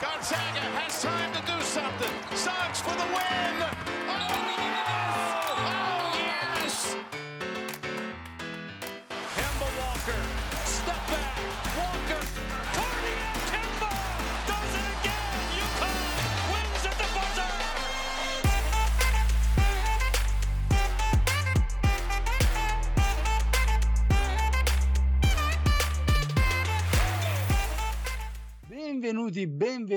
Gonzalez.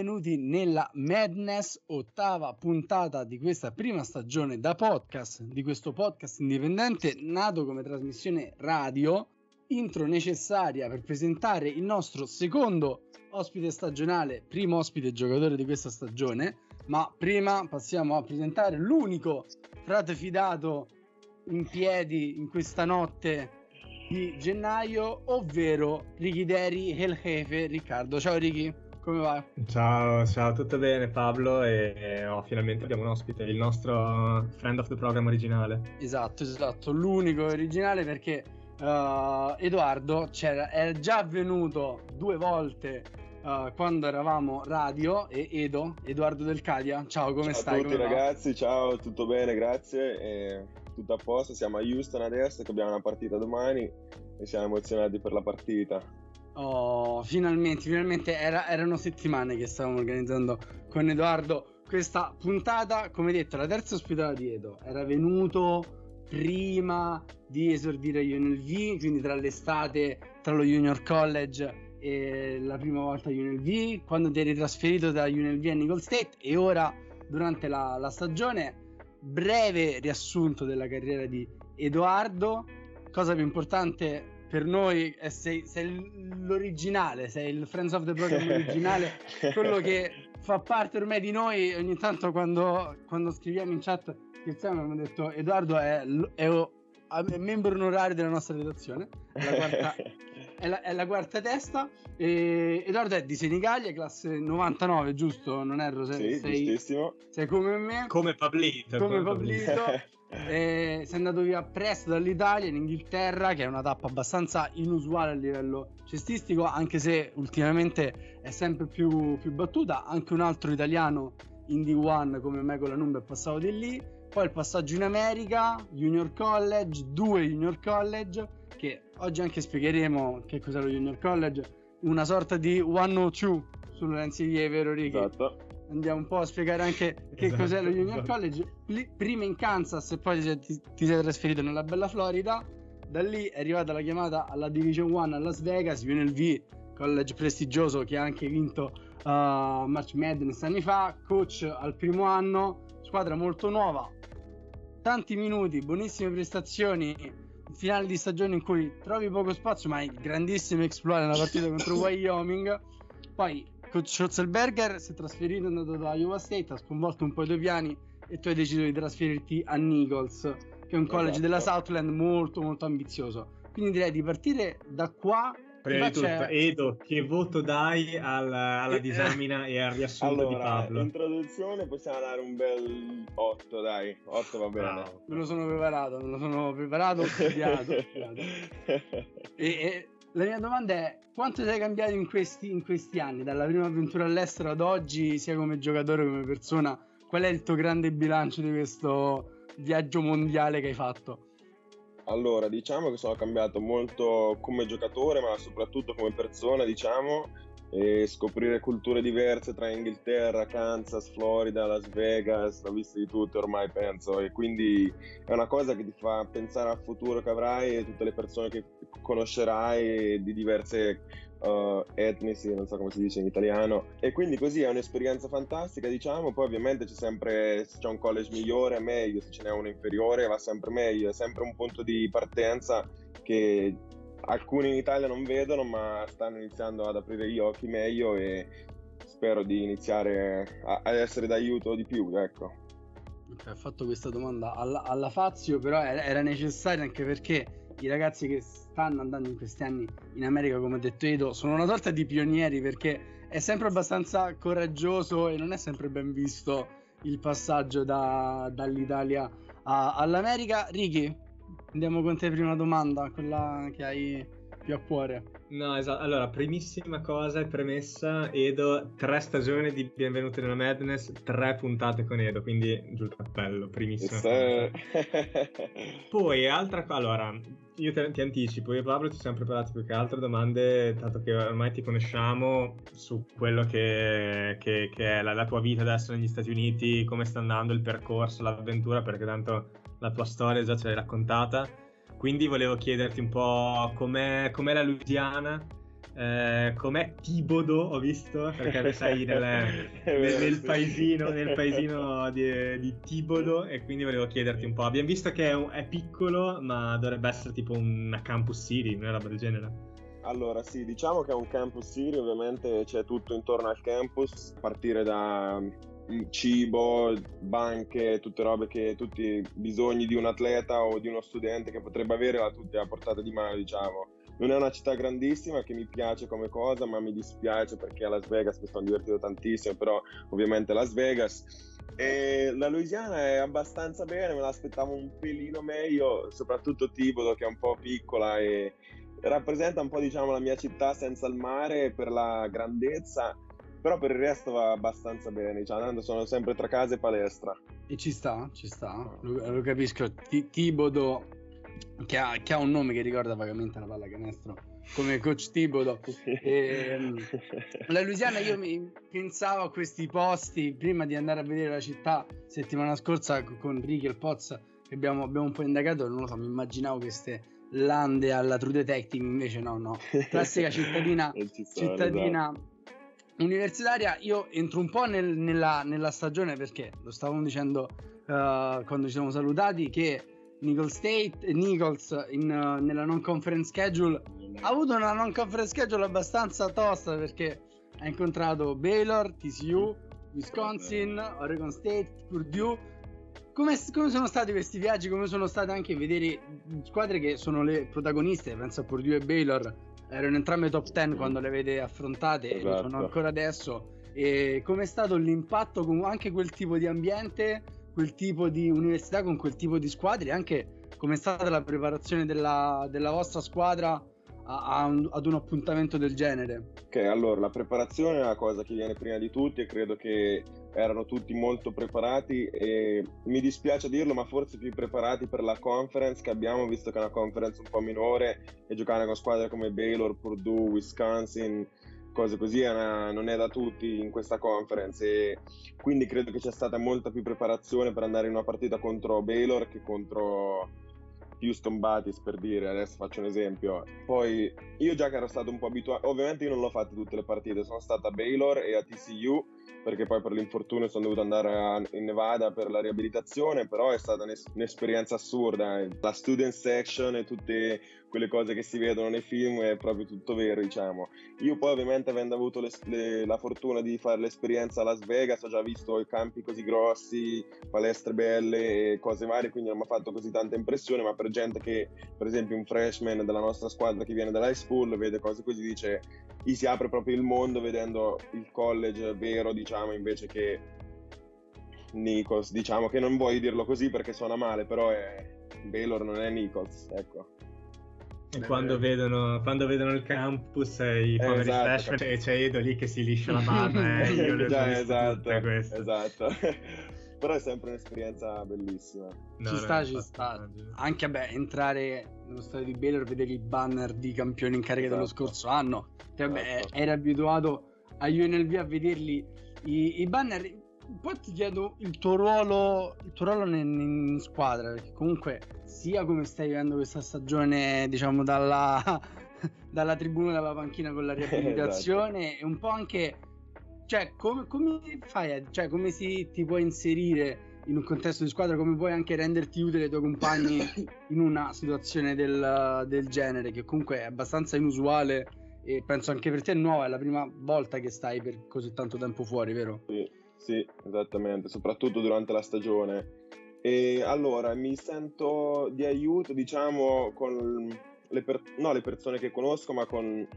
Benvenuti nella Madness, ottava puntata di questa prima stagione da podcast, di questo podcast indipendente nato come trasmissione radio, intro necessaria per presentare il nostro secondo ospite stagionale, primo ospite giocatore di questa stagione, ma prima passiamo a presentare l'unico frate fidato in piedi in questa notte di gennaio, ovvero Ricky Deri El Jefe Riccardo. Ciao Ricky, come va? Ciao, ciao, tutto bene Pablo e, oh, finalmente abbiamo un ospite, il nostro friend of the program originale. Esatto, esatto, l'unico originale perché uh, Edoardo c'era, era già avvenuto due volte uh, quando eravamo radio e Edo, Edoardo Del Cadia. Ciao, come ciao stai? a tutti Come va? ragazzi, ciao, tutto bene, grazie. E tutto a posto, siamo a Houston adesso che abbiamo una partita domani e siamo emozionati per la partita. Oh, finalmente, finalmente era- erano settimane che stavamo organizzando con Edoardo questa puntata. Come detto, la terza ospitata di Edo era venuto prima di esordire UNLV, quindi tra l'estate, tra lo Junior College e la prima volta a UNLV, quando ti eri trasferito da UNLV a Nicole State e ora durante la, la stagione. Breve riassunto della carriera di Edoardo. Cosa più importante per noi è sei, sei l'originale, sei il Friends of the Program originale, quello che fa parte ormai di noi. Ogni tanto quando, quando scriviamo in chat scherziamo abbiamo detto Edoardo è, è è membro onorario della nostra redazione, è la quarta, è la, è la quarta testa. E Edoardo è di Senigallia, classe 99, giusto? Non erro, sei, sì, sei, giustissimo. sei come me. Come Pablito. Come Pablito. Eh, sei andato via presto dall'Italia in Inghilterra, che è una tappa abbastanza inusuale a livello cestistico, anche se ultimamente è sempre più, più battuta. Anche un altro italiano in D1 come Michael Anumba è passato di lì. Poi il passaggio in America, Junior College, due Junior College, che oggi anche spiegheremo che cos'è lo Junior College, una sorta di 102 sull'NCAA, vero Ricky? Esatto. Andiamo un po' a spiegare anche che Esatto, cos'è lo Junior esatto. College. Li- prima in Kansas e poi ti, ti- ti sei trasferito nella bella Florida. Da lì è arrivata la chiamata alla Division 1 a Las Vegas, UNLV, college prestigioso che ha anche vinto uh, March Madness anni fa. Coach al primo anno, squadra molto nuova, tanti minuti, buonissime prestazioni. Finale di stagione in cui trovi poco spazio, ma hai grandissimo exploit nella partita contro Wyoming. Poi Coach Schotzelberger si è trasferito, è andato da Iowa State, ha sconvolto un po' i tuoi piani e tu hai deciso di trasferirti a Nichols, che è un college Esatto. della Southland molto molto ambizioso. Quindi direi di partire da qua. Prima di tutto, Edo, che voto dai alla, alla Eh, disamina e al riassunto di Allora, Pablo? introduzione possiamo dare un bel 8, dai. 8 va bene. Bravo. Me lo sono preparato, me lo sono preparato, ho studiato. ho studiato. E, e la mia domanda è: quanto sei cambiato in questi, in questi anni, dalla prima avventura all'estero ad oggi, sia come giocatore che come persona? Qual è il tuo grande bilancio di questo viaggio mondiale che hai fatto? Allora, diciamo che sono cambiato molto come giocatore, ma soprattutto come persona, diciamo, e scoprire culture diverse tra Inghilterra, Kansas, Florida, Las Vegas, l'ho visto di tutto ormai penso, e quindi è una cosa che ti fa pensare al futuro che avrai e tutte le persone che conoscerai di diverse uh, etnici, non so come si dice in italiano, e quindi così è un'esperienza fantastica, diciamo, poi ovviamente c'è sempre, se c'è un college migliore meglio, se ce n'è uno inferiore va sempre meglio, è sempre un punto di partenza che alcuni in Italia non vedono, ma stanno iniziando ad aprire gli occhi meglio e spero di iniziare a- ad essere d'aiuto di più, ecco. Ok, ho fatto questa domanda alla, alla Fazio, però era, era necessaria anche perché i ragazzi che stanno andando in questi anni in America, come ha detto Edo, sono una sorta di pionieri perché è sempre abbastanza coraggioso e non è sempre ben visto il passaggio da- dall'Italia a- all'America. Ricky, andiamo con te prima domanda, quella che hai più a cuore? No, esatto. Allora, primissima cosa e premessa, Edo, tre stagioni di Benvenuti nella Madness, tre puntate con Edo, quindi giù il cappello, primissima Poi, altra cosa, allora, io te- ti anticipo, io e Pablo ci siamo preparati più che altre domande, dato che ormai ti conosciamo, su quello che, che- che è la, la tua vita adesso negli Stati Uniti, come sta andando il percorso, l'avventura, perché tanto la tua storia già ce l'hai raccontata. Quindi volevo chiederti un po' com'è, com'è la Louisiana, eh, com'è Tibodo, ho visto, perché sei nel, nel- nel paesino, nel paesino di, di Tibodo e quindi volevo chiederti un po'. Abbiamo visto che è, un- è piccolo, ma dovrebbe essere tipo una campus city, una roba del genere. Allora, sì, diciamo che è un campus city, ovviamente c'è tutto intorno al campus, a partire da cibo, banche, tutte robe che tutti i bisogni di un atleta o di uno studente che potrebbe avere a tutti a portata di mano, diciamo. Non è una città grandissima che mi piace come cosa, ma mi dispiace perché a Las Vegas mi sono divertito tantissimo, però ovviamente Las Vegas. E la Louisiana è abbastanza bene, me l'aspettavo un pelino meglio, soprattutto Thibodeau che è un po' piccola e rappresenta un po' diciamo la mia città senza il mare per la grandezza, però per il resto va abbastanza bene, tanto sono sempre tra casa e palestra. E ci sta, ci sta, lo, lo capisco. Ti- Tibodo, che ha, che ha un nome che ricorda vagamente la pallacanestro, come coach Tibodo. Ehm, La Louisiana io mi pensavo a questi posti prima di andare a vedere la città settimana scorsa co- con Ricky e il Poz abbiamo, abbiamo un po' indagato, non lo so, mi immaginavo queste lande alla True Detective, invece no, no, classica cittadina, cittadina esatto. Universitaria. Io entro un po' nel- nella, nella stagione perché lo stavamo dicendo eh, quando ci siamo salutati che Nichols State, Nichols in, eh, nella non conference schedule ha avuto una non conference schedule abbastanza tosta perché ha incontrato Baylor, TCU, Wisconsin, Oregon State, Purdue. Come, come sono stati questi viaggi? Come sono state anche vedere squadre che sono le protagoniste? Penso a Purdue e Baylor, erano entrambe top 10 quando le avete affrontate e lo Esatto. sono ancora adesso. E com'è stato l'impatto con anche quel tipo di ambiente, quel tipo di università con quel tipo di squadre? Anche com'è stata la preparazione della, della vostra squadra a- a un- ad un appuntamento del genere? Ok, allora la preparazione è la cosa che viene prima di tutti e credo che erano tutti molto preparati e mi dispiace dirlo, ma forse più preparati per la conference che abbiamo, visto che è una conference un po' minore e giocare con squadre come Baylor, Purdue, Wisconsin, cose così una- non è da tutti in questa conference e quindi credo che c'è stata molta più preparazione per andare in una partita contro Baylor che contro Houston Batis per dire, adesso faccio un esempio. Poi io già che ero stato un po' abituato, ovviamente io non l'ho fatto tutte le partite, sono stato a Baylor e a TCU perché poi per l'infortunio sono dovuto andare a- in Nevada per la riabilitazione, però è stata un'es- un'esperienza assurda. eh. La student section e tutte quelle cose che si vedono nei film è proprio tutto vero, diciamo. Io poi ovviamente avendo avuto le- le- la fortuna di fare l'esperienza a Las Vegas, ho già visto i campi così grossi, palestre belle e cose varie, quindi non mi ha fatto così tanta impressione, ma per gente che, per esempio un freshman della nostra squadra che viene dall'high school, vede cose così, dice, gli si apre proprio il mondo vedendo il college vero, diciamo, invece che Nichols, diciamo che non vuoi dirlo così perché suona male, però è... Baylor non è Nichols, ecco. E quando vedono, quando vedono il campus e i Eh, poveri esatto, freshman e c'è Edo lì che si liscia la barba eh, io le ho Già, esatto, esatto. Però è sempre un'esperienza bellissima. No, ci sta, ci sta. Anche beh, entrare nello stadio di Baylor, vedere i banner di campioni in carica dello Esatto. scorso anno. Vabbè, Esatto. eri abituato a UNLV a vederli i, i banner. Un po' ti chiedo il tuo ruolo, il tuo ruolo in, in squadra, perché comunque sia come stai vivendo questa stagione, diciamo, dalla, dalla tribuna dalla panchina con la riabilitazione e un po' anche cioè come, come fai a, cioè come si ti puoi inserire in un contesto di squadra? Come puoi anche renderti utile ai tuoi compagni in una situazione del, del genere che comunque è abbastanza inusuale e penso anche per te è nuova è la prima volta che stai per così tanto tempo fuori vero? Sì, sì, esattamente, soprattutto durante la stagione. E allora mi sento di aiuto, diciamo, con le, per- no, le persone che conosco, ma con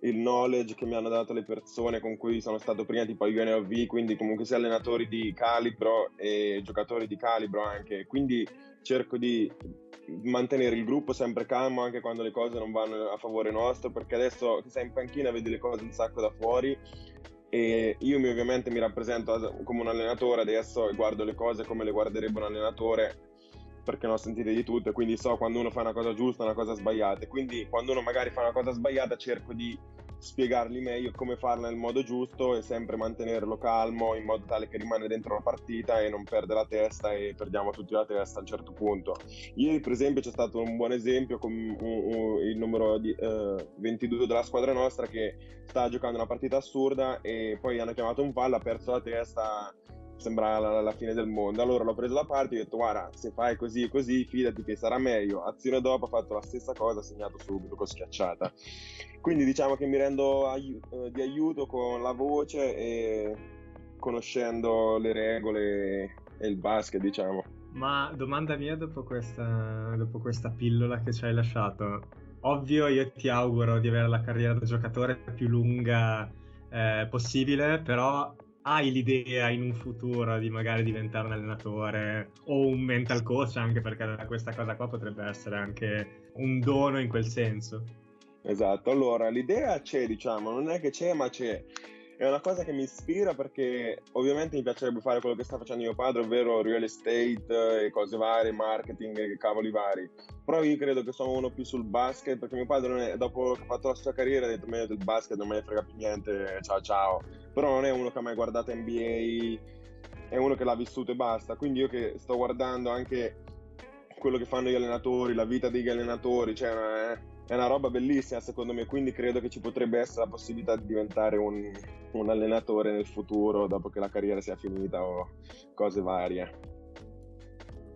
il knowledge che mi hanno dato le persone con cui sono stato prima, tipo a UNLV, quindi comunque sia allenatori di calibro e giocatori di calibro anche. Quindi cerco di mantenere il gruppo sempre calmo anche quando le cose non vanno a favore nostro, perché adesso che sei in panchina vedi le cose un sacco da fuori e io mi, ovviamente mi rappresento come un allenatore adesso e guardo le cose come le guarderebbe un allenatore perché ne ho sentite di tutte, quindi so quando uno fa una cosa giusta e una cosa sbagliata. Quindi quando uno magari fa una cosa sbagliata cerco di spiegargli meglio come farla nel modo giusto e sempre mantenerlo calmo in modo tale che rimane dentro la partita e non perde la testa e perdiamo tutti la testa a un certo punto. Ieri per esempio c'è stato un buon esempio con il numero di, uh, 22 della squadra nostra che stava giocando una partita assurda e poi hanno chiamato un fallo, ha perso la testa sembrava la, la, fine del mondo. Allora l'ho preso da parte e ho detto: Guarda, se fai così e così, fidati che sarà meglio. Azione dopo ha fatto la stessa cosa, ha segnato subito con schiacciata. Quindi diciamo che mi rendo ai- eh, di aiuto con la voce e conoscendo le regole e il basket, diciamo. Ma domanda mia dopo questa, dopo questa pillola che ci hai lasciato. Ovvio, io ti auguro di avere la carriera da giocatore più lunga eh, possibile, però hai l'idea in un futuro di magari diventare un allenatore o un mental coach, anche perché questa cosa qua potrebbe essere anche un dono in quel senso. Esatto, allora l'idea c'è, diciamo, non è che c'è, ma c'è. È una cosa che mi ispira perché ovviamente mi piacerebbe fare quello che sta facendo mio padre, ovvero real estate e cose varie, marketing e cavoli vari. Però io credo che sono uno più sul basket perché mio padre, è, dopo che ha fatto la sua carriera, ha detto: Meglio del basket non me ne frega più niente, ciao ciao però non è uno che ha mai guardato NBA, è uno che l'ha vissuto e basta. Quindi io che sto guardando anche quello che fanno gli allenatori, la vita degli allenatori, cioè una, è una roba bellissima secondo me, quindi credo che ci potrebbe essere la possibilità di diventare un, un allenatore nel futuro dopo che la carriera sia finita o cose varie.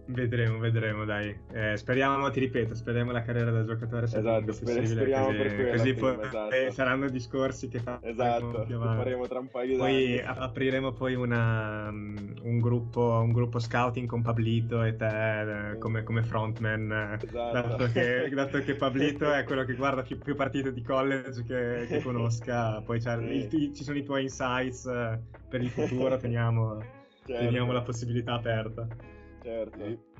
Vedremo, vedremo, dai. Eh, speriamo, ti ripeto, speriamo la carriera da giocatore sia esatto, possibile, speriamo così, per quella, così poi esatto. saranno discorsi che fa- esatto, faremo tra un paio Poi apriremo poi una, un, gruppo, un, gruppo, scouting con Pablito e te eh, come, come frontman, esatto. dato, che, dato, che, Pablito è quello che guarda più, più partite di college che, che conosca, poi il, ci sono i tuoi insights eh, per il futuro, teniamo, certo. teniamo la possibilità aperta. Certo. Sì.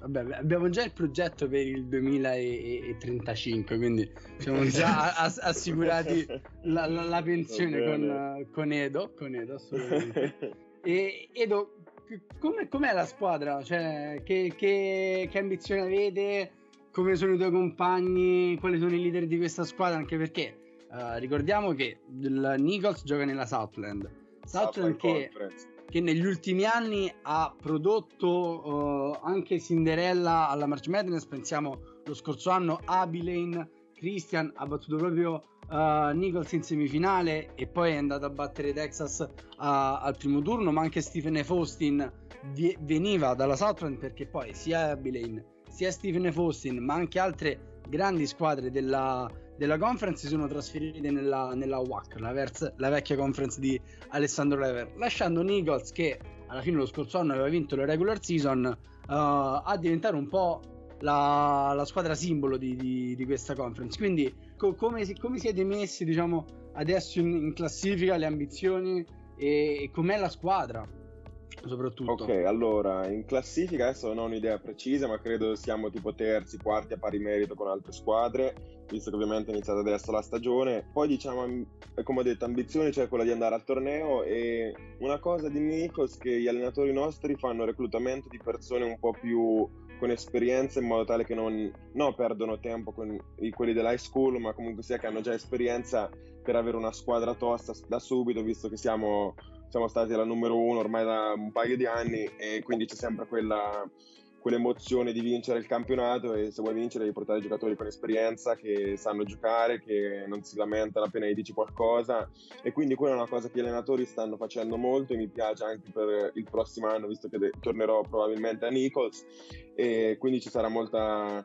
Vabbè, abbiamo già il progetto per il 2035, quindi siamo già ass- assicurati la, la, la pensione con, con, Edo, con Edo assolutamente. E Edo, come, com'è la squadra? Cioè, che, che, che ambizioni avete? Come sono i tuoi compagni? Quali sono i leader di questa squadra? Anche perché uh, ricordiamo che il Nichols gioca nella Southland. Southland, Southland che... Conference che negli ultimi anni ha prodotto uh, anche Cinderella alla March Madness, pensiamo lo scorso anno Abilene, Christian ha battuto proprio uh, Nichols in semifinale e poi è andato a battere Texas uh, al primo turno, ma anche Stephen F. Austin vi- veniva dalla Southland perché poi sia Abilene sia Stephen F. Austin, ma anche altre grandi squadre della, della conference si sono trasferite nella, nella WAC, la, vers- la, vecchia conference di Alessandro Lever, lasciando Nichols che alla fine lo scorso anno aveva vinto la regular season uh, a diventare un po' la, la squadra simbolo di, di, di, questa conference. Quindi co- come, come, siete messi diciamo, adesso in, in classifica, le ambizioni e, e com'è la squadra? Soprattutto. Ok, allora in classifica adesso non ho un'idea precisa, ma credo siamo tipo terzi, quarti a pari merito con altre squadre, visto che ovviamente è iniziata adesso la stagione. Poi diciamo, come ho detto, ambizione c'è quella di andare al torneo e una cosa di Nikos che gli allenatori nostri fanno reclutamento di persone un po' più con esperienza in modo tale che non no, perdono tempo con i, quelli dell'high school, ma comunque sia che hanno già esperienza per avere una squadra tosta da subito, visto che siamo siamo stati alla numero uno ormai da un paio di anni e quindi c'è sempre quella, quell'emozione di vincere il campionato e se vuoi vincere devi portare giocatori con esperienza che sanno giocare, che non si lamentano appena gli dici qualcosa e quindi quella è una cosa che gli allenatori stanno facendo molto e mi piace anche per il prossimo anno visto che tornerò probabilmente a Nichols e quindi ci sarà molta,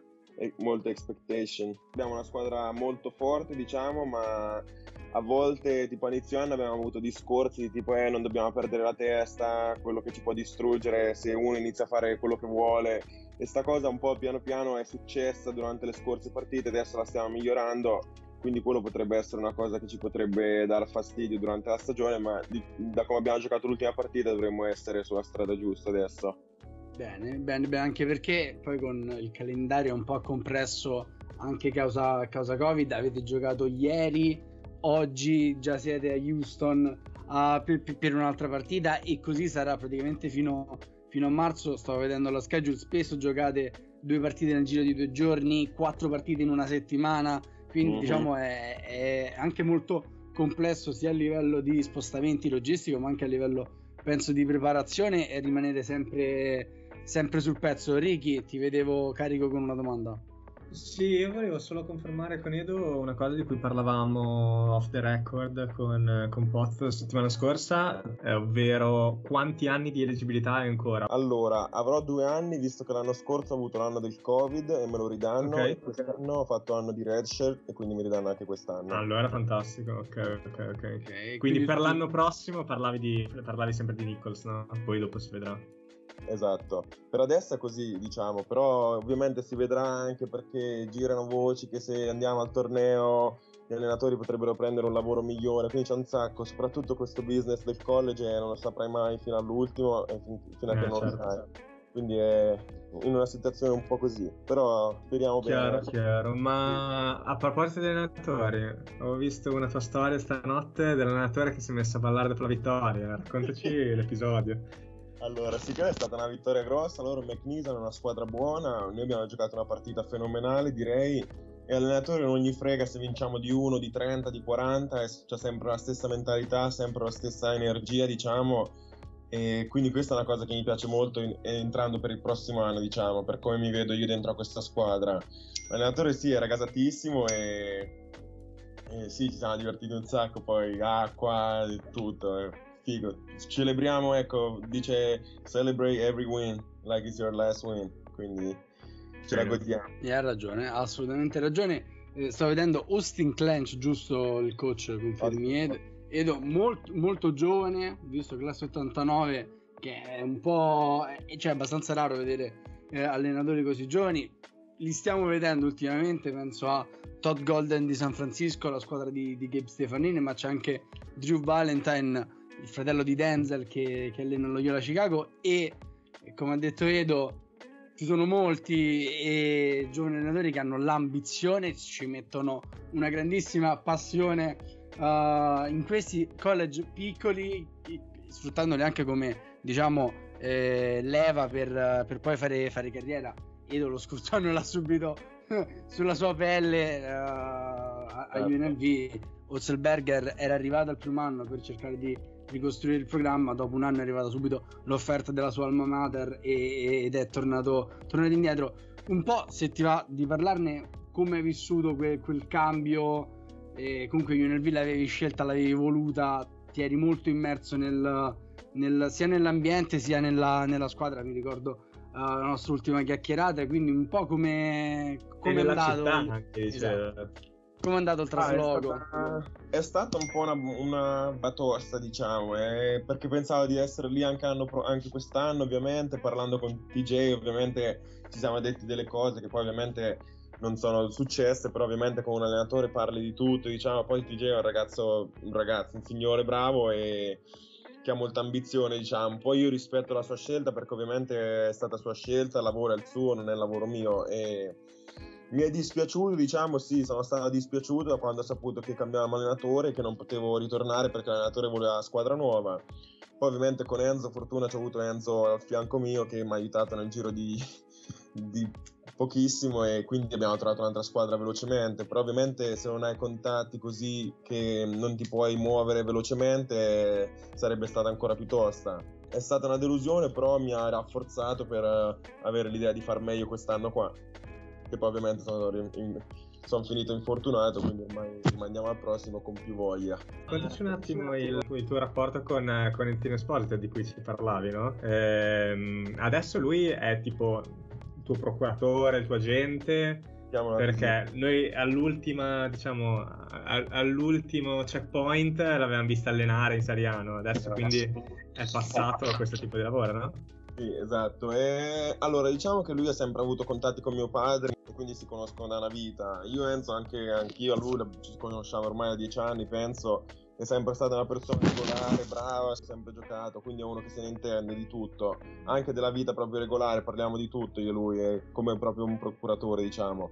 molta expectation. Abbiamo una squadra molto forte diciamo ma a volte tipo inizio anno abbiamo avuto discorsi di tipo eh non dobbiamo perdere la testa, quello che ci può distruggere se uno inizia a fare quello che vuole e sta cosa un po' piano piano è successa durante le scorse partite, adesso la stiamo migliorando, quindi quello potrebbe essere una cosa che ci potrebbe dare fastidio durante la stagione, ma di, da come abbiamo giocato l'ultima partita dovremmo essere sulla strada giusta adesso. Bene, bene, bene, anche perché poi con il calendario un po' compresso anche causa, causa Covid, avete giocato ieri, oggi già siete a Houston uh, per, per, un'altra partita e così sarà praticamente fino, fino a marzo. Stavo vedendo la schedule, spesso giocate due partite nel giro di due giorni, quattro partite in una settimana, quindi mm-hmm. diciamo è, è anche molto complesso sia a livello di spostamenti logistico ma anche a livello penso di preparazione e rimanere sempre, sempre sul pezzo. Ricky, ti vedevo carico con una domanda. Sì, io volevo solo confermare con Edo una cosa di cui parlavamo off the record con, con Poz la settimana scorsa, eh, ovvero quanti anni di eleggibilità hai ancora? Allora, avrò due anni visto che l'anno scorso ho avuto l'anno del Covid e me lo ridanno okay. e quest'anno ho fatto l'anno di redshirt e quindi mi ridanno anche quest'anno. Allora, fantastico, ok, ok, ok. okay quindi, quindi, per l'anno prossimo parlavi, di, parlavi sempre di Nichols, no? Poi dopo si vedrà. Esatto, per adesso è così, diciamo, però ovviamente si vedrà anche perché girano voci che se andiamo al torneo gli allenatori potrebbero prendere un lavoro migliore, quindi c'è un sacco, soprattutto questo business del college non lo saprai mai fino all'ultimo fino a che eh, non certo. lo sai. Quindi è in una situazione un po' così, però speriamo chiaro, bene. Chiaro, ma a proposito degli allenatori, ho visto una tua storia stanotte dell'allenatore che si è messo a ballare dopo la vittoria, raccontaci l'episodio. Allora, che è stata una vittoria grossa, loro McNeese hanno una squadra buona, noi abbiamo giocato una partita fenomenale direi e l'allenatore non gli frega se vinciamo di 1, di 30, di 40, c'è sempre la stessa mentalità, sempre la stessa energia diciamo e quindi questa è una cosa che mi piace molto in, entrando per il prossimo anno diciamo, per come mi vedo io dentro a questa squadra. L'allenatore sì, era gasatissimo e, e sì, ci siamo divertiti un sacco, poi acqua e tutto. Eh figo. Celebriamo, ecco, dice celebrate every win like it's your last win. Quindi ce la godiamo. E ha ragione, ha assolutamente ragione. Eh, sto vedendo Austin Clench, giusto il coach, confermi Edo. Edo molto, molto giovane, visto classe 89, che è un po'... cioè è abbastanza raro vedere eh, allenatori così giovani. Li stiamo vedendo ultimamente, penso a Todd Golden di San Francisco, la squadra di, di Gabe Stefanini, ma c'è anche Drew Valentine il fratello di Denzel che, che allena lo Yola Chicago e come ha detto Edo ci sono molti e giovani allenatori che hanno l'ambizione, ci mettono una grandissima passione uh, in questi college piccoli, sfruttandoli anche come diciamo eh, leva per, per, poi fare, fare, carriera. Edo lo scorso anno l'ha subito sulla sua pelle uh, a, a UNLV. Otzelberger era arrivato al primo anno per cercare di ricostruire il programma. Dopo un anno è arrivata subito l'offerta della sua alma mater e, ed è tornato, tornato indietro. Un po' se ti va di parlarne, come hai vissuto que, quel cambio? E comunque UNLV l'avevi scelta, l'avevi voluta, ti eri molto immerso nel, nel, sia nell'ambiente sia nella, nella squadra. Mi ricordo uh, la nostra ultima chiacchierata, quindi un po' come, come è andato. Anche, esatto. cioè come è andato il trasloco? Ah, è, stata, è, stata, un po' una, una batosta, diciamo, eh, perché pensavo di essere lì anche, anno, anche, quest'anno, ovviamente, parlando con TJ, ovviamente ci siamo detti delle cose che poi ovviamente non sono successe, però ovviamente con un allenatore parli di tutto, diciamo, poi TJ è un ragazzo, un ragazzo, un signore bravo e che ha molta ambizione, diciamo. Poi io rispetto la sua scelta perché ovviamente è stata sua scelta, il lavoro è il suo, non è il lavoro mio e mi è dispiaciuto, diciamo, sì, sono stato dispiaciuto da quando ho saputo che cambiavamo allenatore, che non potevo ritornare perché l'allenatore voleva squadra nuova. Poi ovviamente con Enzo, fortuna c'ho avuto Enzo al fianco mio che mi ha aiutato nel giro di, di pochissimo e quindi abbiamo trovato un'altra squadra velocemente, però ovviamente se non hai contatti così che non ti puoi muovere velocemente sarebbe stata ancora più tosta. È stata una delusione, però mi ha rafforzato per avere l'idea di far meglio quest'anno qua che poi ovviamente sono, in, sono finito infortunato, quindi ormai rimandiamo al prossimo con più voglia. Raccontaci un attimo il, il, tuo rapporto con, con Entino Esposito di cui ci parlavi, no? Ehm, adesso lui è tipo il tuo procuratore, il tuo agente. Perché così. noi all'ultima, diciamo, all'ultimo checkpoint l'avevamo vista allenare in Sariano, adesso quindi è passato a questo tipo di lavoro, no? Sì, esatto. E allora diciamo che lui ha sempre avuto contatti con mio padre, quindi si conoscono da una vita. Io Enzo, anche anch'io a lui ci conosciamo ormai da dieci anni, penso, è sempre stata una persona regolare, brava, ha sempre giocato, quindi è uno che se ne intende di tutto, anche della vita proprio regolare, parliamo di tutto io e lui, è come proprio un procuratore diciamo.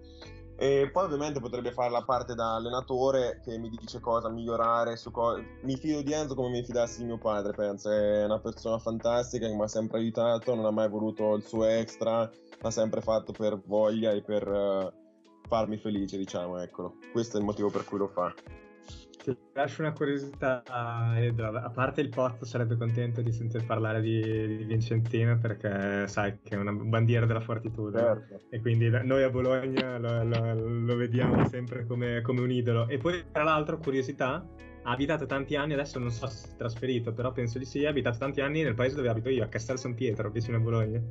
E poi ovviamente potrebbe fare la parte da allenatore che mi dice cosa migliorare, co- mi fido di Enzo come mi fidassi di mio padre, penso, è una persona fantastica che mi ha sempre aiutato, non ha mai voluto il suo extra, l'ha sempre fatto per voglia e per uh, farmi felice, diciamo, eccolo. Questo è il motivo per cui lo fa. Ti lascio una curiosità, Edo. A parte il Pozzo sarebbe contento di sentir parlare di, di Vincentino perché sai che è una bandiera della fortitudine certo. e quindi noi a Bologna lo, lo, lo vediamo sempre come, come, un idolo. E poi tra l'altro, curiosità, ha abitato tanti anni, adesso non so se si è trasferito, però penso di sì, ha abitato tanti anni nel paese dove abito io, a Castel San Pietro, vicino a Bologna.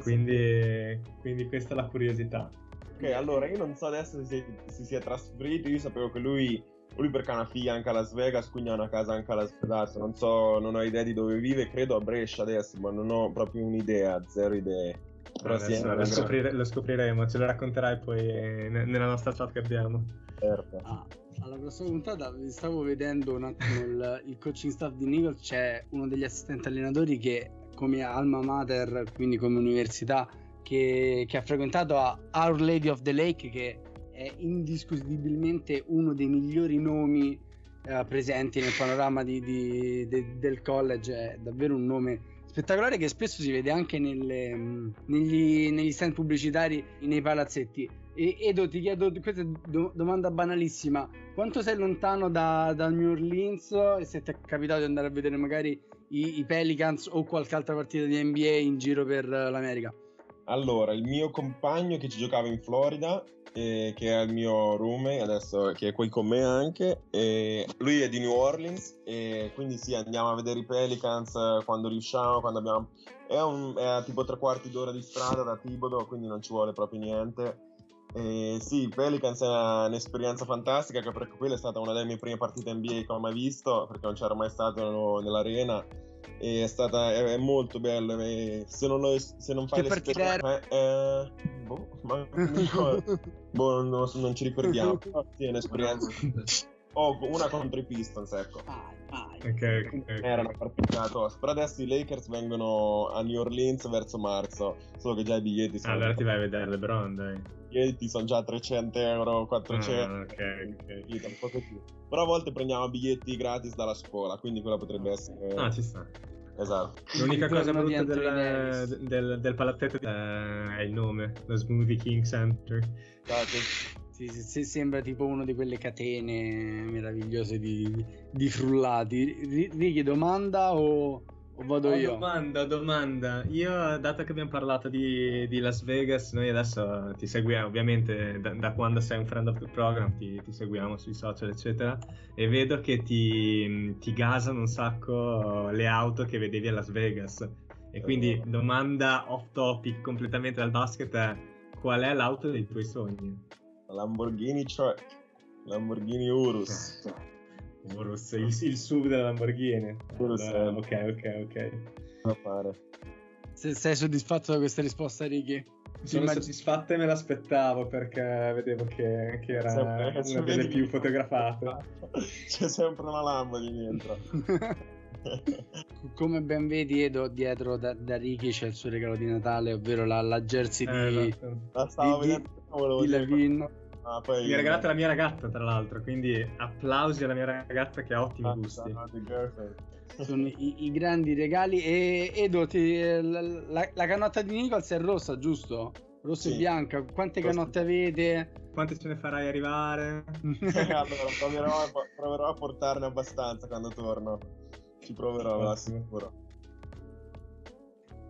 Quindi, quindi questa è la curiosità. Ok, allora io non so adesso se si, si è trasferito, io sapevo che lui lui perché ha una figlia anche a Las Vegas, quindi ha una casa anche a Las Vegas. Non so, non ho idea di dove vive, credo a Brescia adesso, ma non ho proprio un'idea, zero idee. Però sì, lo, scoprire, lo, scopriremo, ce lo racconterai poi nella nostra chat che abbiamo. Certo. Ah, alla prossima puntata vi stavo vedendo un attimo il, il coaching staff di Nichols, c'è uno degli assistenti allenatori che come alma mater, quindi come università, che, che ha frequentato a Our Lady of the Lake, che è indiscutibilmente uno dei migliori nomi eh, presenti nel panorama di, di, de, del college, è davvero un nome spettacolare che spesso si vede anche nelle, mm, negli, negli, stand pubblicitari nei palazzetti. E Edo, ti chiedo, questa do, domanda banalissima, quanto sei lontano da, da, New Orleans e se ti è capitato di andare a vedere magari i, i Pelicans o qualche altra partita di NBA in giro per l'America? Allora, il mio compagno che ci giocava in Florida eh, che è il mio roommate adesso, che è qui con me anche. E lui è di New Orleans e quindi sì, andiamo a vedere i Pelicans eh, quando riusciamo, quando abbiamo... È, un, è a tipo tre quarti d'ora di strada da Tibodo, quindi non ci vuole proprio niente. E sì, Pelicans è una, un'esperienza fantastica, perché quella è stata una delle mie prime partite NBA che ho mai visto, perché non c'era mai stato nell'arena e è stata è, è molto bello se non, lo, se non fai l'esperienza eh, eh, boh, ma boh, non, non, ci ricordiamo. Sì, è un'esperienza. Oh, una contro i Pistons ecco okay, okay, era una partita tosta però adesso i Lakers vengono a New Orleans verso marzo. Solo che già i biglietti sono allora ti vai a vedere LeBron dai. I biglietti sono già 300 euro 400 ah, ok ok. Però a volte prendiamo biglietti gratis dalla scuola quindi quella potrebbe essere ah ci sta. Esatto. L'unica cosa brutta del, del, del, palazzetto è il nome, lo Smoothie King Center. Esatto. Sì, sì, sembra tipo una di quelle catene meravigliose di, di frullati. Righi, domanda o, o vado oh, io? Domanda, domanda. Io, dato che abbiamo parlato di, di Las Vegas, noi adesso ti seguiamo, ovviamente da, da, quando sei un friend of the program, ti, ti, seguiamo sui social, eccetera, e vedo che ti, ti gasano un sacco le auto che vedevi a Las Vegas. E quindi domanda off topic completamente dal basket è qual è l'auto dei tuoi sogni? Lamborghini Truck, Lamborghini Urus. Urus, il, il SUV della Lamborghini. Urus, allora, ok, ok, ok. Da fare. Se sei soddisfatto da questa risposta, Ricky? Sono immag- soddisfatto e me l'aspettavo perché vedevo che, che era sempre, una delle più fotografate. C'è sempre una Lamborghini dentro. Come ben vedi, Edo, dietro da, da Ricky c'è il suo regalo di Natale, ovvero la, la jersey eh, di, esatto. La di, vedendo, di Levin. Ah, poi Mi ha regalato la mia ragazza, tra l'altro, quindi applausi alla mia ragazza che ha ottimi Ah, gusti. ah. Sono i, i grandi regali. E Edo, ti- la, la- la canotta di Nichols è rossa, giusto? Rossa e Sì. bianca. Quante Rossa. canotte avete? Quante ce ne farai arrivare? allora proverò a, proverò a portarne abbastanza quando torno. Ci proverò, Ottimo. assicuro.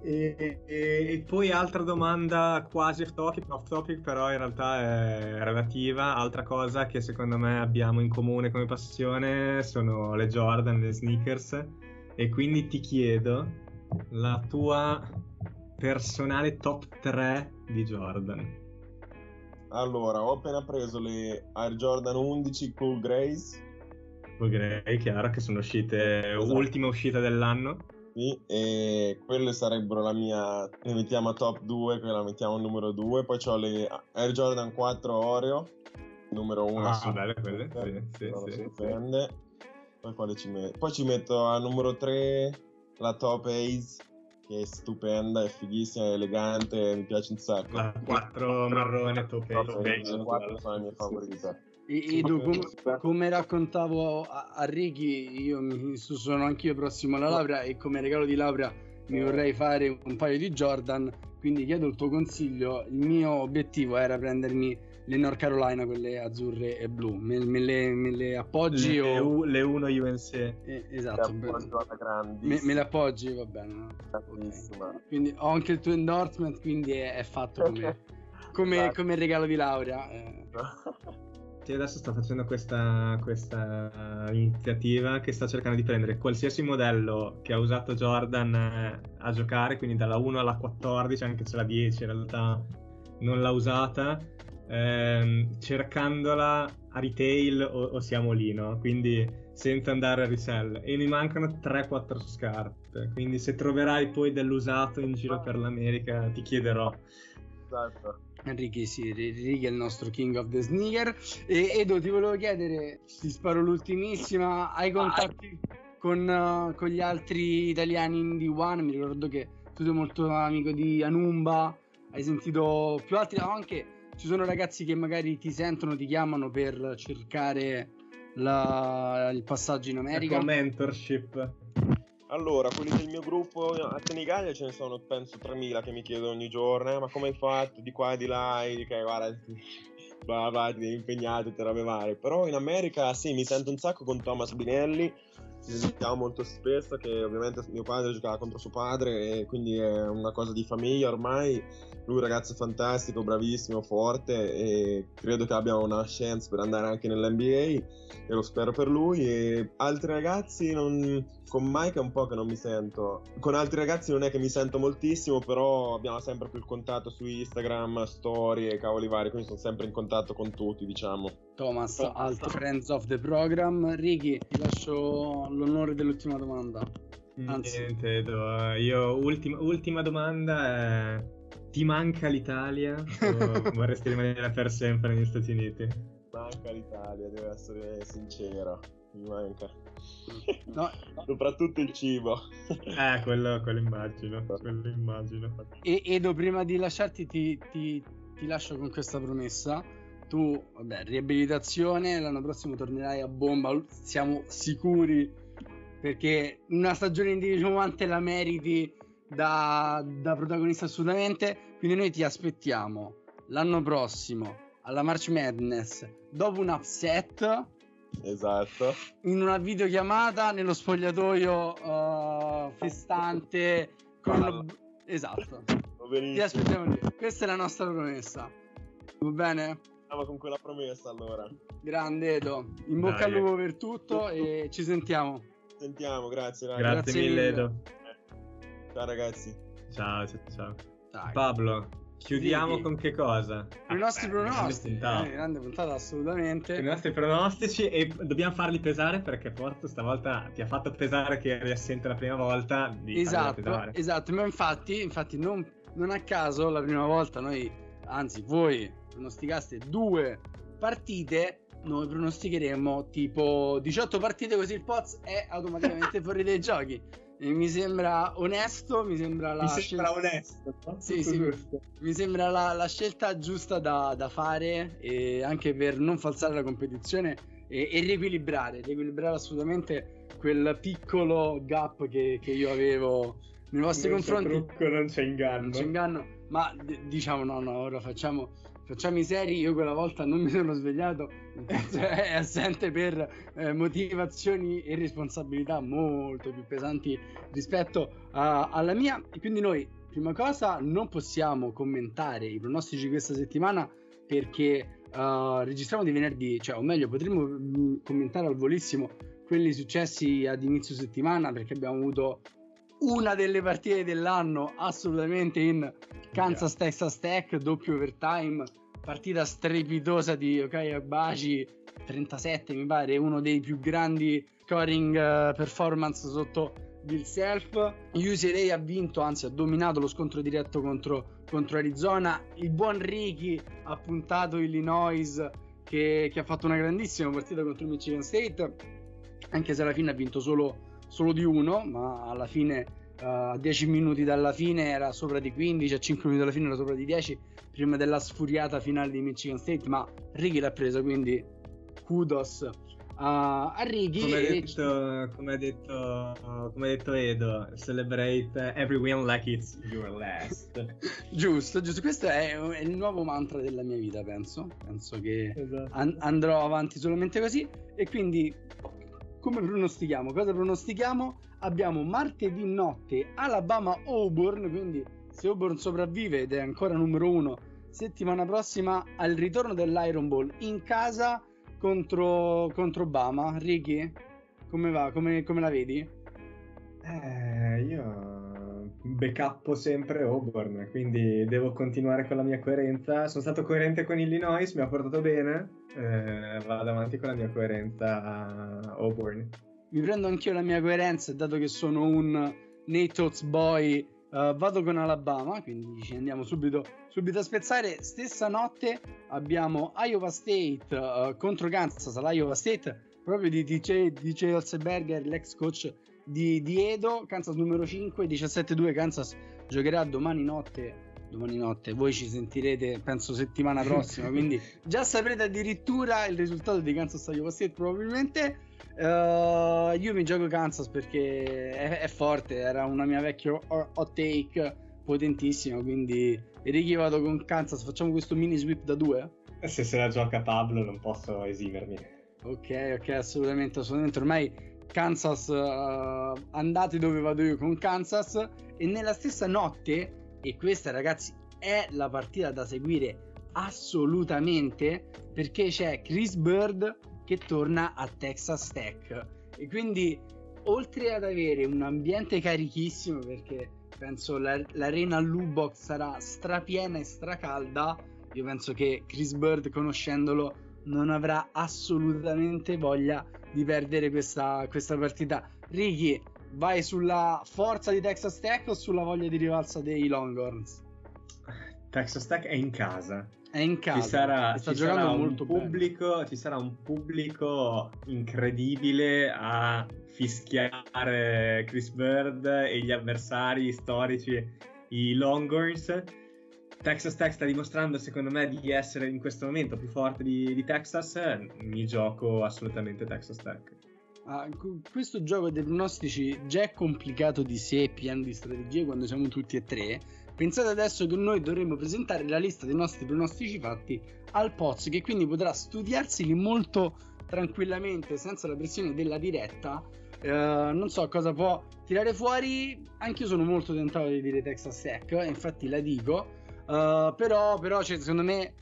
E, e- e poi altra domanda quasi off topic, off topic, però in realtà è relativa. Altra cosa che secondo me abbiamo in comune come passione sono le Jordan, le sneakers. E quindi ti chiedo la tua personale top 3 di Jordan. Allora, ho appena preso le Air Jordan 11 Cool Grays. Grey, chiaro, che sono uscite, Esatto. ultima uscita dell'anno. Sì, e quelle sarebbero la mia, le mettiamo a top 2, quella la mettiamo numero 2. Poi ho le Air Jordan 4 Oreo, numero 1. Ah, belle quelle, sì, sì, sì. stupende. Poi quale ci metto? Poi ci metto al numero 3 la Top Ace, che è stupenda, è fighissima, è elegante, mi piace un sacco. La 4 marrone top ace. Ace, le 4 sono le mie favorite. E, Edo, com- come raccontavo a, a Ricky, io mi, sono anch'io prossimo alla laurea e come regalo di laurea mi vorrei fare un paio di Jordan, quindi chiedo il tuo consiglio. Il mio obiettivo era prendermi le North Carolina, quelle azzurre e blu. Me, me le, me le appoggi Le, o... Le 1 UNC. Eh, esatto, me, me le appoggi, va bene. grandissima. Quindi ho anche il tuo endorsement, quindi è, è fatto come, come, Esatto. come regalo di laurea. eh. Sì, adesso sto facendo questa, questa iniziativa che sta cercando di prendere qualsiasi modello che ha usato Jordan eh, a giocare, quindi dalla 1 alla 14, anche se la 10 in realtà non l'ha usata, ehm, cercandola a retail o, o siamo lì, no? Quindi senza andare a resell. E mi mancano 3-4 scarpe, quindi se troverai poi dell'usato in giro per l'America ti chiederò. Esatto. Ricky, sì, Ricky è il nostro King of the Sneaker. E Edo, ti volevo chiedere, ti sparo l'ultimissima, hai contatti con, eh, con gli altri italiani in D1? Mi ricordo che tu sei molto amico di Anumba, hai sentito più altri, no, anche ci sono ragazzi che magari ti sentono, ti chiamano per cercare la- il passaggio in America. Ecco, mentorship. Allora, quelli del mio gruppo a Senigallia ce ne sono penso 3000 che mi chiedono ogni giorno, eh, ma come hai fatto di qua e di là, e di che guarda, ti devi impegnare, tutte robe varie. Però in America sì, mi sento un sacco con Thomas Binelli, ci sentiamo molto spesso, che ovviamente mio padre giocava contro suo padre e quindi è una cosa di famiglia ormai. Lui è un ragazzo fantastico, bravissimo, forte e credo che abbia una chance per andare anche nell'NBA e lo spero per lui. E altri ragazzi, non... con Mike è un po' che non mi sento. Con altri ragazzi non è che mi sento moltissimo, però abbiamo sempre più il contatto su Instagram, storie cavoli vari, quindi sono sempre in contatto con tutti, diciamo. Thomas, alt friends of the program. Ricky, ti lascio l'onore dell'ultima domanda. Anzi. Niente, do- io ultima, ultima domanda è ti manca l'Italia o vorresti rimanere per sempre negli Stati Uniti? Manca l'Italia, devo essere sincero. Mi manca. No, Soprattutto il cibo. Eh, quello, quello immagino, quello immagino. E Edo, prima di lasciarti, ti, ti- ti lascio con questa promessa. Tu, vabbè, riabilitazione, l'anno prossimo tornerai a bomba, siamo sicuri, perché una stagione in Division 1 te la meriti da, da protagonista assolutamente. Quindi noi ti aspettiamo l'anno prossimo alla March Madness, dopo un upset, Esatto. in una videochiamata nello spogliatoio eh, festante. Con... Palla. Esatto. Va Ti benissimo. aspettiamo lì. Questa è la nostra promessa. Va bene? Andiamo con quella promessa allora. Grande Edo. In bocca al lupo per tutto e ci sentiamo. Sentiamo, grazie. Grazie, Grazie mille. Edo. Ciao ragazzi. Ciao, ciao, ciao. Dai. Pablo, chiudiamo Sì. con che cosa? I nostri pronostici. grande puntata. Eh, grande puntata, assolutamente. I nostri pronostici e dobbiamo farli pesare perché Porto stavolta ti ha fatto pesare che eri assente la prima volta. Esatto, esatto. Ma infatti, infatti non, non a caso la prima volta noi, anzi voi, pronosticaste due partite. Noi pronosticheremo tipo 18 partite così il Poz è automaticamente fuori dai giochi. E mi sembra onesto, mi sembra la Mi sembra scel- onesto. Sì, sì. Mi sembra la, la scelta giusta da, da fare e anche per non falsare la competizione e, e riequilibrare, riequilibrare assolutamente quel piccolo gap che, che io avevo nei vostri Non confronti. trucco, non c'è inganno. Non c'è inganno, ma d- diciamo no, no, ora facciamo, facciamo i seri. Io quella volta non mi sono svegliato, senso è assente per eh, motivazioni e responsabilità molto più pesanti rispetto a- alla mia. E quindi noi, prima cosa, non possiamo commentare i pronostici di questa settimana perché eh, registriamo di venerdì, cioè, o meglio, potremmo mm, commentare al volissimo quelli successi ad inizio settimana perché abbiamo avuto una delle partite dell'anno assolutamente in Kansas Texas Tech doppio overtime partita strepitosa di Yokai Abaci 37 mi pare uno dei più grandi scoring eh, performance sotto Bill Self. UCLA ha vinto anzi ha dominato lo scontro diretto contro, contro Arizona. Il buon Ricky ha puntato Illinois che, che ha fatto una grandissima partita contro Michigan State. Anche se alla fine ha vinto solo, solo di uno, ma alla fine uh, a 10 minuti dalla fine era sopra di 15, a 5 minuti dalla fine era sopra di 10, prima della sfuriata finale di Michigan State, ma Ricky l'ha presa, quindi kudos a, a Righi. Come ha detto, come detto, come detto Edo, celebrate every win like it's your last. giusto, giusto. Questo è, è, il nuovo mantra della mia vita, penso. Penso che esatto. an- andrò avanti solamente così. E quindi, come pronostichiamo? Cosa pronostichiamo? Abbiamo martedì notte Alabama-Auburn, quindi se Auburn sopravvive ed è ancora numero uno, settimana prossima al ritorno dell'Iron Bowl in casa contro, contro Obama. Ricky, come va? Come, come la vedi? Eh, io backuppo sempre Auburn, quindi devo continuare con la mia coerenza. Sono stato coerente con Illinois, mi ha portato bene. Eh, vado avanti con la mia coerenza a Auburn. Mi prendo anch'io la mia coerenza, dato che sono un Nate boy Uh, vado con Alabama, quindi ci andiamo subito, subito, a spezzare. Stessa notte abbiamo Iowa State uh, contro Kansas, l'Iowa State proprio di DJ, DJ Olseberger, l'ex coach di, di, Edo. Kansas numero 5, 17-2. Kansas giocherà domani notte. Domani notte voi ci sentirete, penso, settimana prossima. quindi già saprete addirittura il risultato di Kansas Iowa State, probabilmente. Uh, io mi gioco Kansas perché è, è, forte, era una mia vecchia hot take potentissima, quindi Ricky vado con Kansas, facciamo questo mini sweep da due? Se se la gioca Pablo non posso esimermi. Ok, ok, assolutamente, assolutamente. Ormai Kansas, uh, andate dove vado io con Kansas e nella stessa notte, e questa ragazzi è la partita da seguire assolutamente perché c'è Chris Bird che torna a Texas Tech. E quindi oltre ad avere un ambiente carichissimo perché penso la, l'arena Lubox sarà strapiena e stracalda io penso che Chris Bird conoscendolo non avrà assolutamente voglia di perdere questa, questa partita Ricky vai sulla forza di Texas Tech o sulla voglia di rivalsa dei Longhorns? Texas Tech è in casa è in casa. Ci sarà, ci sarà un pubblico, ci sarà un pubblico incredibile a fischiare Chris Bird e gli avversari storici, i Longhorns. Texas Tech sta dimostrando, secondo me, di essere in questo momento più forte di, di Texas. Mi gioco assolutamente Texas Tech. Ah, questo gioco dei pronostici già è complicato di sé, pieno di strategie quando siamo tutti e tre Pensate adesso che noi dovremmo presentare la lista dei nostri pronostici fatti al Poz, che quindi potrà studiarseli molto tranquillamente, senza la pressione della diretta. Uh, non so cosa può tirare fuori. Anch'io sono molto tentato di dire Texas Tech, infatti la dico. Uh, però, però cioè, secondo me,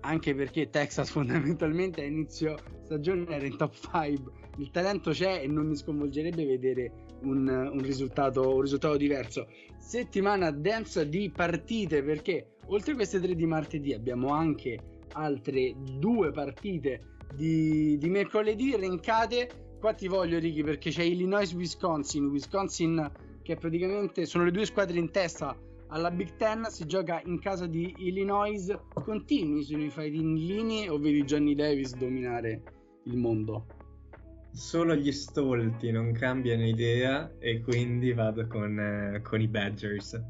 anche perché Texas fondamentalmente a inizio stagione era in top 5, il talento c'è e non mi sconvolgerebbe vedere un, un, risultato, un risultato diverso settimana densa di partite perché oltre a queste tre di martedì abbiamo anche altre due partite di, di mercoledì elencate. Qua ti voglio Ricky perché c'è Illinois-Wisconsin, Wisconsin che praticamente sono le due squadre in testa alla Big Ten, si gioca in casa di Illinois. Continui sui fighting linee o vedi Johnny Davis dominare il mondo? solo gli stolti non cambiano idea e quindi vado con, eh, con i Badgers.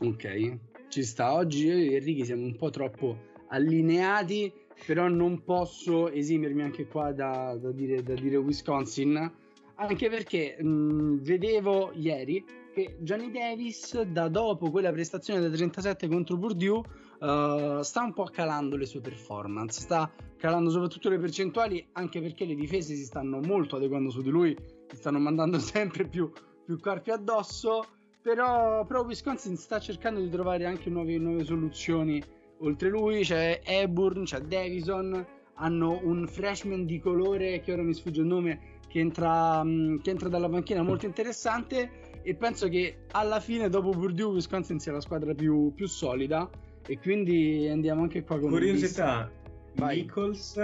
Ok, ci sta. Oggi io e Enrico siamo un po' troppo allineati, però non posso esimermi anche qua da, da, dire, da dire, Wisconsin, anche perché mh, vedevo ieri che Johnny Davis da dopo quella prestazione da 37 contro Purdue uh, sta un po' calando le sue performance, sta calando soprattutto le percentuali anche perché le difese si stanno molto adeguando su di lui, si stanno mandando sempre più, più corpi addosso, però, però Wisconsin sta cercando di trovare anche nuove, nuove soluzioni oltre lui, c'è Eburn, c'è Davison, hanno un freshman di colore che ora mi sfugge il nome che entra, mm, che entra dalla panchina molto interessante e penso che alla fine dopo Purdue Wisconsin sia la squadra più, più solida. E quindi andiamo anche qua con curiosità Nichols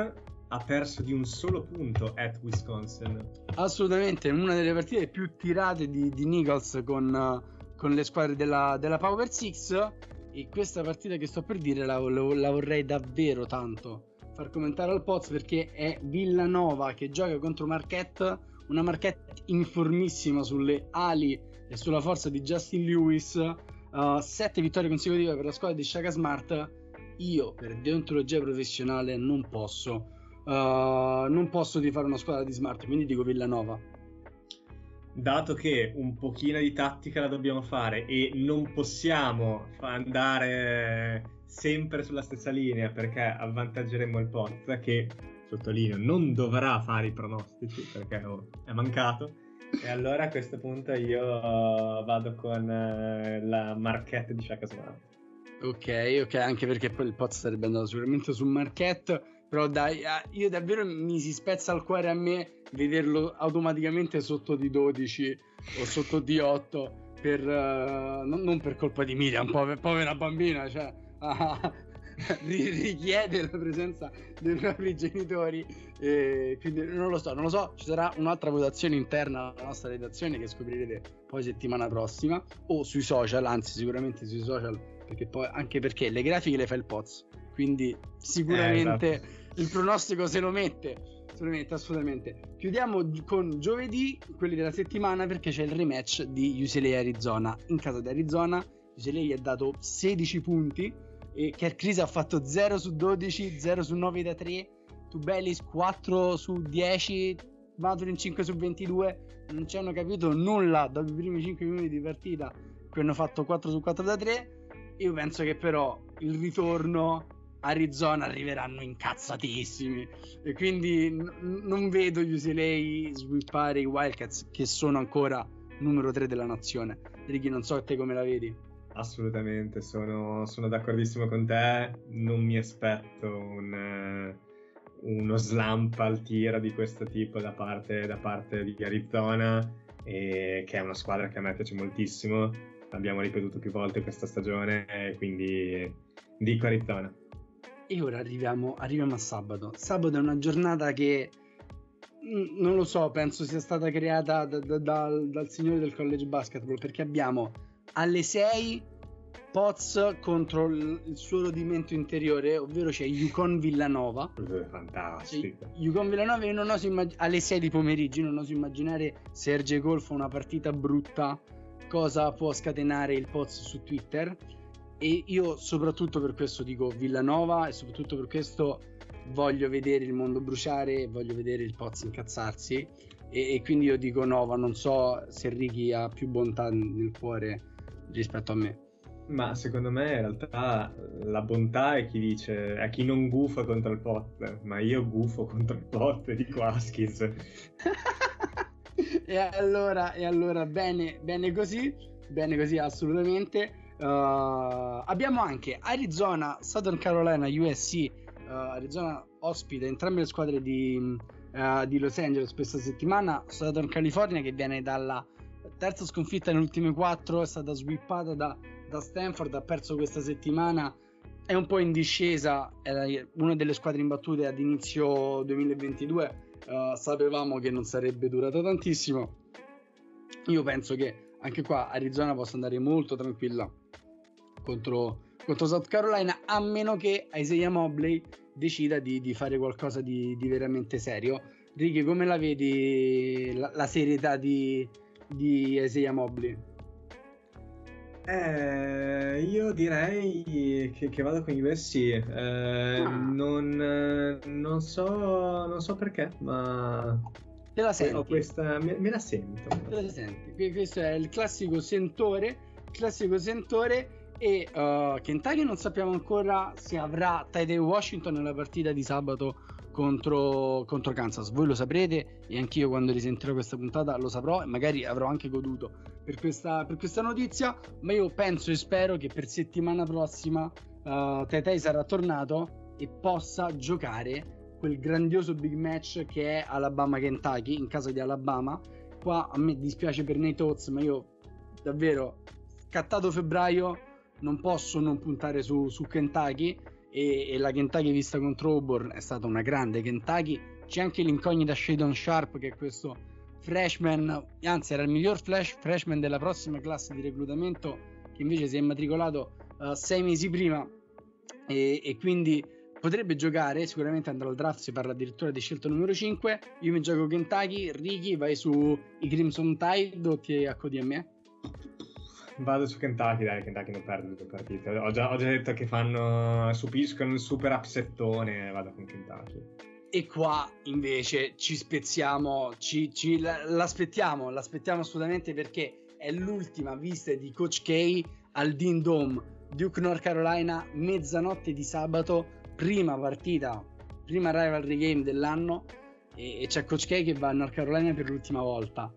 ha perso di un solo punto at Wisconsin. Assolutamente una delle partite più tirate di, di Nichols con, con, le squadre della, della Power 6 e questa partita che sto per dire la, la vorrei davvero tanto far commentare al Poz perché è Villanova che gioca contro Marquette una Marquette informissima sulle ali e sulla forza di Justin Lewis, uh, sette vittorie consecutive per la squadra di Shaka Smart. Io, per deontologia professionale, non posso, uh, non posso di fare una squadra di Smart, quindi dico Villanova. Dato che un pochino di tattica la dobbiamo fare e non possiamo andare sempre sulla stessa linea perché avvantaggeremo il Poz che sottolineo non dovrà fare i pronostici perché è mancato e allora a questo punto io vado con eh, la marchetta di Shaka. Ok, ok, anche perché poi il Poz sarebbe andato sicuramente su Marquette, però dai, ah, io davvero mi si spezza il cuore a me vederlo automaticamente sotto di 12 o sotto di 8 per, uh, non, non, per colpa di Miriam, povera, povera bambina, cioè uh, richiede la presenza dei propri genitori. E quindi non lo so, non lo so. Ci sarà un'altra votazione interna alla nostra redazione che scoprirete poi settimana prossima o sui social, anzi, sicuramente sui social, perché poi anche perché le grafiche le fa il Poz. Quindi sicuramente eh, esatto. il pronostico se lo mette. Mette assolutamente. Chiudiamo con giovedì, quelli della settimana, perché c'è il rematch di UCLA Arizona. In casa di Arizona, UCLA gli ha dato 16 punti e Kerr Chris ha fatto 0 su 12, 0 su 9 da 3, Tubelis 4 su 10, Maturin 5 su 22, non ci hanno capito nulla dopo i primi 5 minuti di partita, che hanno fatto 4 su 4 da 3. Io penso che però il ritorno Arizona arriveranno incazzatissimi e quindi n- non vedo gli UCLA swippare i Wildcats che sono ancora numero 3 della nazione. Ricky, non so te come la vedi. Assolutamente, sono, sono, d'accordissimo con te. Non mi aspetto un, uno slump al tiro di questo tipo da parte, da parte di Arizona, e, che è una squadra che a me piace moltissimo. L'abbiamo ripetuto più volte questa stagione, quindi dico Arizona. E ora arriviamo, arriviamo a sabato. Sabato è una giornata che non lo so, penso sia stata creata da, da, da, dal signore del college basketball perché abbiamo alle 6 Poz contro il, suo rodimento interiore, ovvero c'è Yukon Villanova. Fantastico. Yukon Villanova, io non oso immag- alle 6 di pomeriggio, non oso immaginare Sergio Golfo una partita brutta, cosa può scatenare il Poz su Twitter. E io soprattutto per questo dico Villanova e soprattutto per questo voglio vedere il mondo bruciare, voglio vedere il Poz incazzarsi. E, e quindi io dico Nova, non so se Ricky ha più bontà nel cuore rispetto a me. Ma secondo me in realtà la bontà è chi dice, è chi non gufa contro il pot, ma io gufo contro il pot di Quaskis. e allora, e allora bene, bene così, bene così assolutamente. Uh, abbiamo anche Arizona, Southern Carolina, USC. Uh, Arizona ospita entrambe le squadre di, uh, di Los Angeles questa settimana. Southern California che viene dalla terza sconfitta nelle ultime quattro, è stata swippata da, da Stanford, ha perso questa settimana, è un po' in discesa, era una delle squadre imbattute ad inizio 2022, uh, eh, sapevamo che non sarebbe durata tantissimo. Io penso che anche qua Arizona possa andare molto tranquilla contro, contro South Carolina, a meno che Isaiah Mobley decida di, di fare qualcosa di, di, veramente serio. Ricky, come la vedi la, la serietà di, di Isaiah Mobley? Eh, io direi che, che, vado con USC. Eh, ah. non, non, so, non so perché, ma te la senti? Questa, me, me, la sento. Te la senti. Questo è il classico sentore. Classico sentore. E uh, Kentucky non sappiamo ancora se avrà Tide Washington nella partita di sabato contro, contro, Kansas. Voi lo saprete e anch'io quando risentirò questa puntata lo saprò e magari avrò anche goduto per questa, per questa notizia. Ma io penso e spero che per settimana prossima uh, Tetei sarà tornato e possa giocare quel grandioso big match che è Alabama-Kentucky in casa di Alabama. Qua a me dispiace per Nate Oates, ma io davvero scattato febbraio non posso non puntare su, su Kentucky e, e, la Kentucky vista contro Auburn è stata una grande Kentucky. C'è anche l'incognita Shadon Sharp che è questo freshman, anzi era il miglior flash, freshman della prossima classe di reclutamento che invece si è immatricolato uh, sei mesi prima e, e quindi potrebbe giocare, sicuramente andrà al draft, si parla addirittura di scelta numero 5. Io mi gioco Kentucky, Ricky vai su i Crimson Tide o ti accodi a me? Vado su Kentucky, dai, Kentucky non perde due partite. Ho già, ho già detto che fanno, subiscono il super upsettone, vado con Kentucky. E qua invece ci spezziamo, ci, ci, l'aspettiamo, l'aspettiamo assolutamente perché è l'ultima vista di Coach K al Dean Dome, Duke North Carolina, mezzanotte di sabato, prima partita, prima rivalry game dell'anno e, e c'è Coach K che va a North Carolina per l'ultima volta.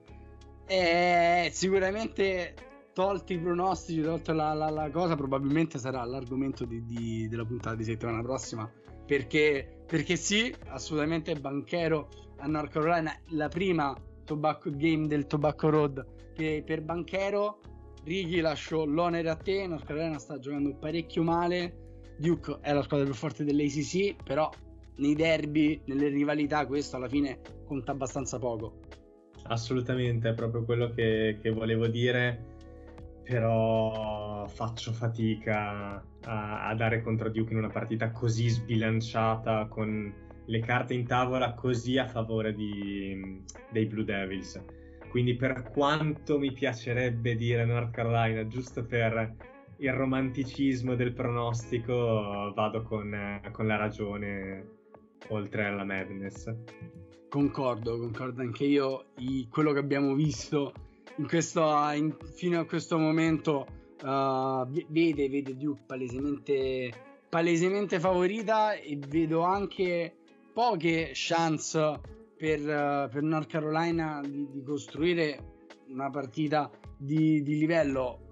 E sicuramente tolti i pronostici, tolta la, la, la, cosa, probabilmente sarà l'argomento di, di, della puntata di settimana prossima. Perché, perché sì, assolutamente Banchero a North Carolina, la prima tobacco game del Tobacco Road che per Banchero. Righi lascio l'onere a te. North Carolina sta giocando parecchio male. Duke è la squadra più forte dell'ACC, però nei derby, nelle rivalità, questo alla fine conta abbastanza poco. Assolutamente, è proprio quello che, che volevo dire però faccio fatica a, a, dare contro Duke in una partita così sbilanciata con le carte in tavola così a favore di, dei Blue Devils. Quindi per quanto mi piacerebbe dire North Carolina, giusto per il romanticismo del pronostico, vado con, con la ragione oltre alla madness. Concordo, concordo anche io. I, quello che abbiamo visto in questo, in, fino a questo momento uh, vede, vede Duke palesemente, palesemente favorita e vedo anche poche chance per, uh, per North Carolina di, di, costruire una partita di, di, livello,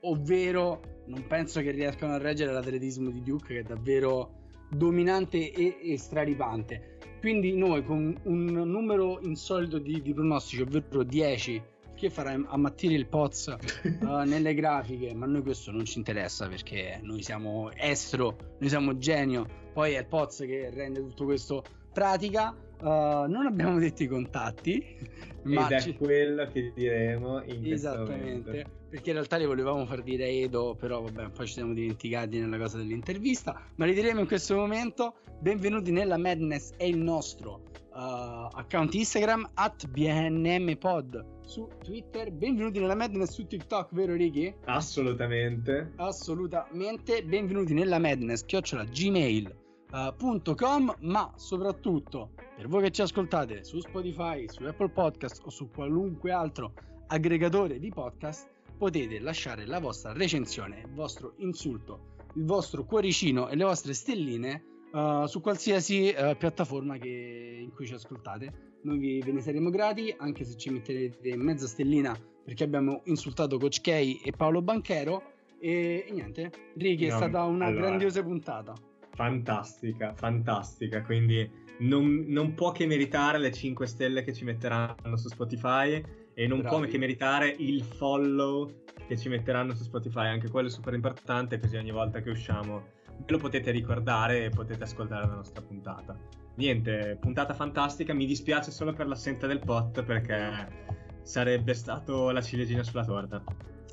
ovvero non penso che riescano a reggere l'atletismo di Duke che è davvero dominante e, e straripante. Quindi noi con un numero insolito di, di pronostici, ovvero 10 che farà ammattire il Poz uh, nelle grafiche, ma a noi questo non ci interessa perché noi siamo estro, noi siamo genio, poi è il Poz che rende tutto questo pratica. Uh, non abbiamo detto i contatti, ma è ci... quello che diremo in Esattamente, perché in realtà li volevamo far dire a Edo, però vabbè, poi ci siamo dimenticati nella cosa dell'intervista, ma li diremo in questo momento. Benvenuti nella Madness, è il nostro uh, account Instagram at BNMPod su Twitter. Benvenuti nella Madness su TikTok, vero Ricky? Assolutamente. Assolutamente. Benvenuti nella Madness, chiocciola gmail.com, ma soprattutto per voi che ci ascoltate su Spotify, su Apple Podcast o su qualunque altro aggregatore di podcast, potete lasciare la vostra recensione, il vostro insulto, il vostro cuoricino e le vostre stelline uh, su qualsiasi uh, piattaforma che, in cui ci ascoltate. Noi vi, ve ne saremo grati, anche se ci metterete mezza stellina perché abbiamo insultato Coach K e Paolo Banchero. E, e niente, Ricky, no, è stata una allora, grandiosa puntata. Fantastica, fantastica. Quindi non, non, può che meritare le 5 stelle che ci metteranno su Spotify e non Bravi. può che meritare il follow che ci metteranno su Spotify. Anche quello è super importante, così ogni volta che usciamo lo potete ricordare e potete ascoltare la nostra puntata. Niente, puntata fantastica, mi dispiace solo per l'assenza del pot perché sarebbe stato la ciliegina sulla torta.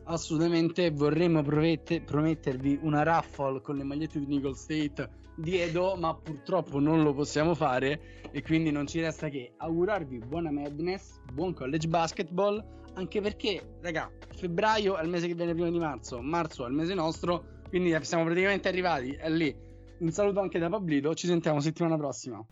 Assolutamente vorremmo promette, promettervi una raffle con le magliette di Nicole State di Edo, ma purtroppo non lo possiamo fare e quindi non ci resta che augurarvi buona Madness, buon college basketball, anche perché, raga, febbraio è il mese che viene prima di marzo, marzo è il mese nostro quindi siamo praticamente arrivati, è lì. Un saluto anche da Pablito, ci sentiamo settimana prossima.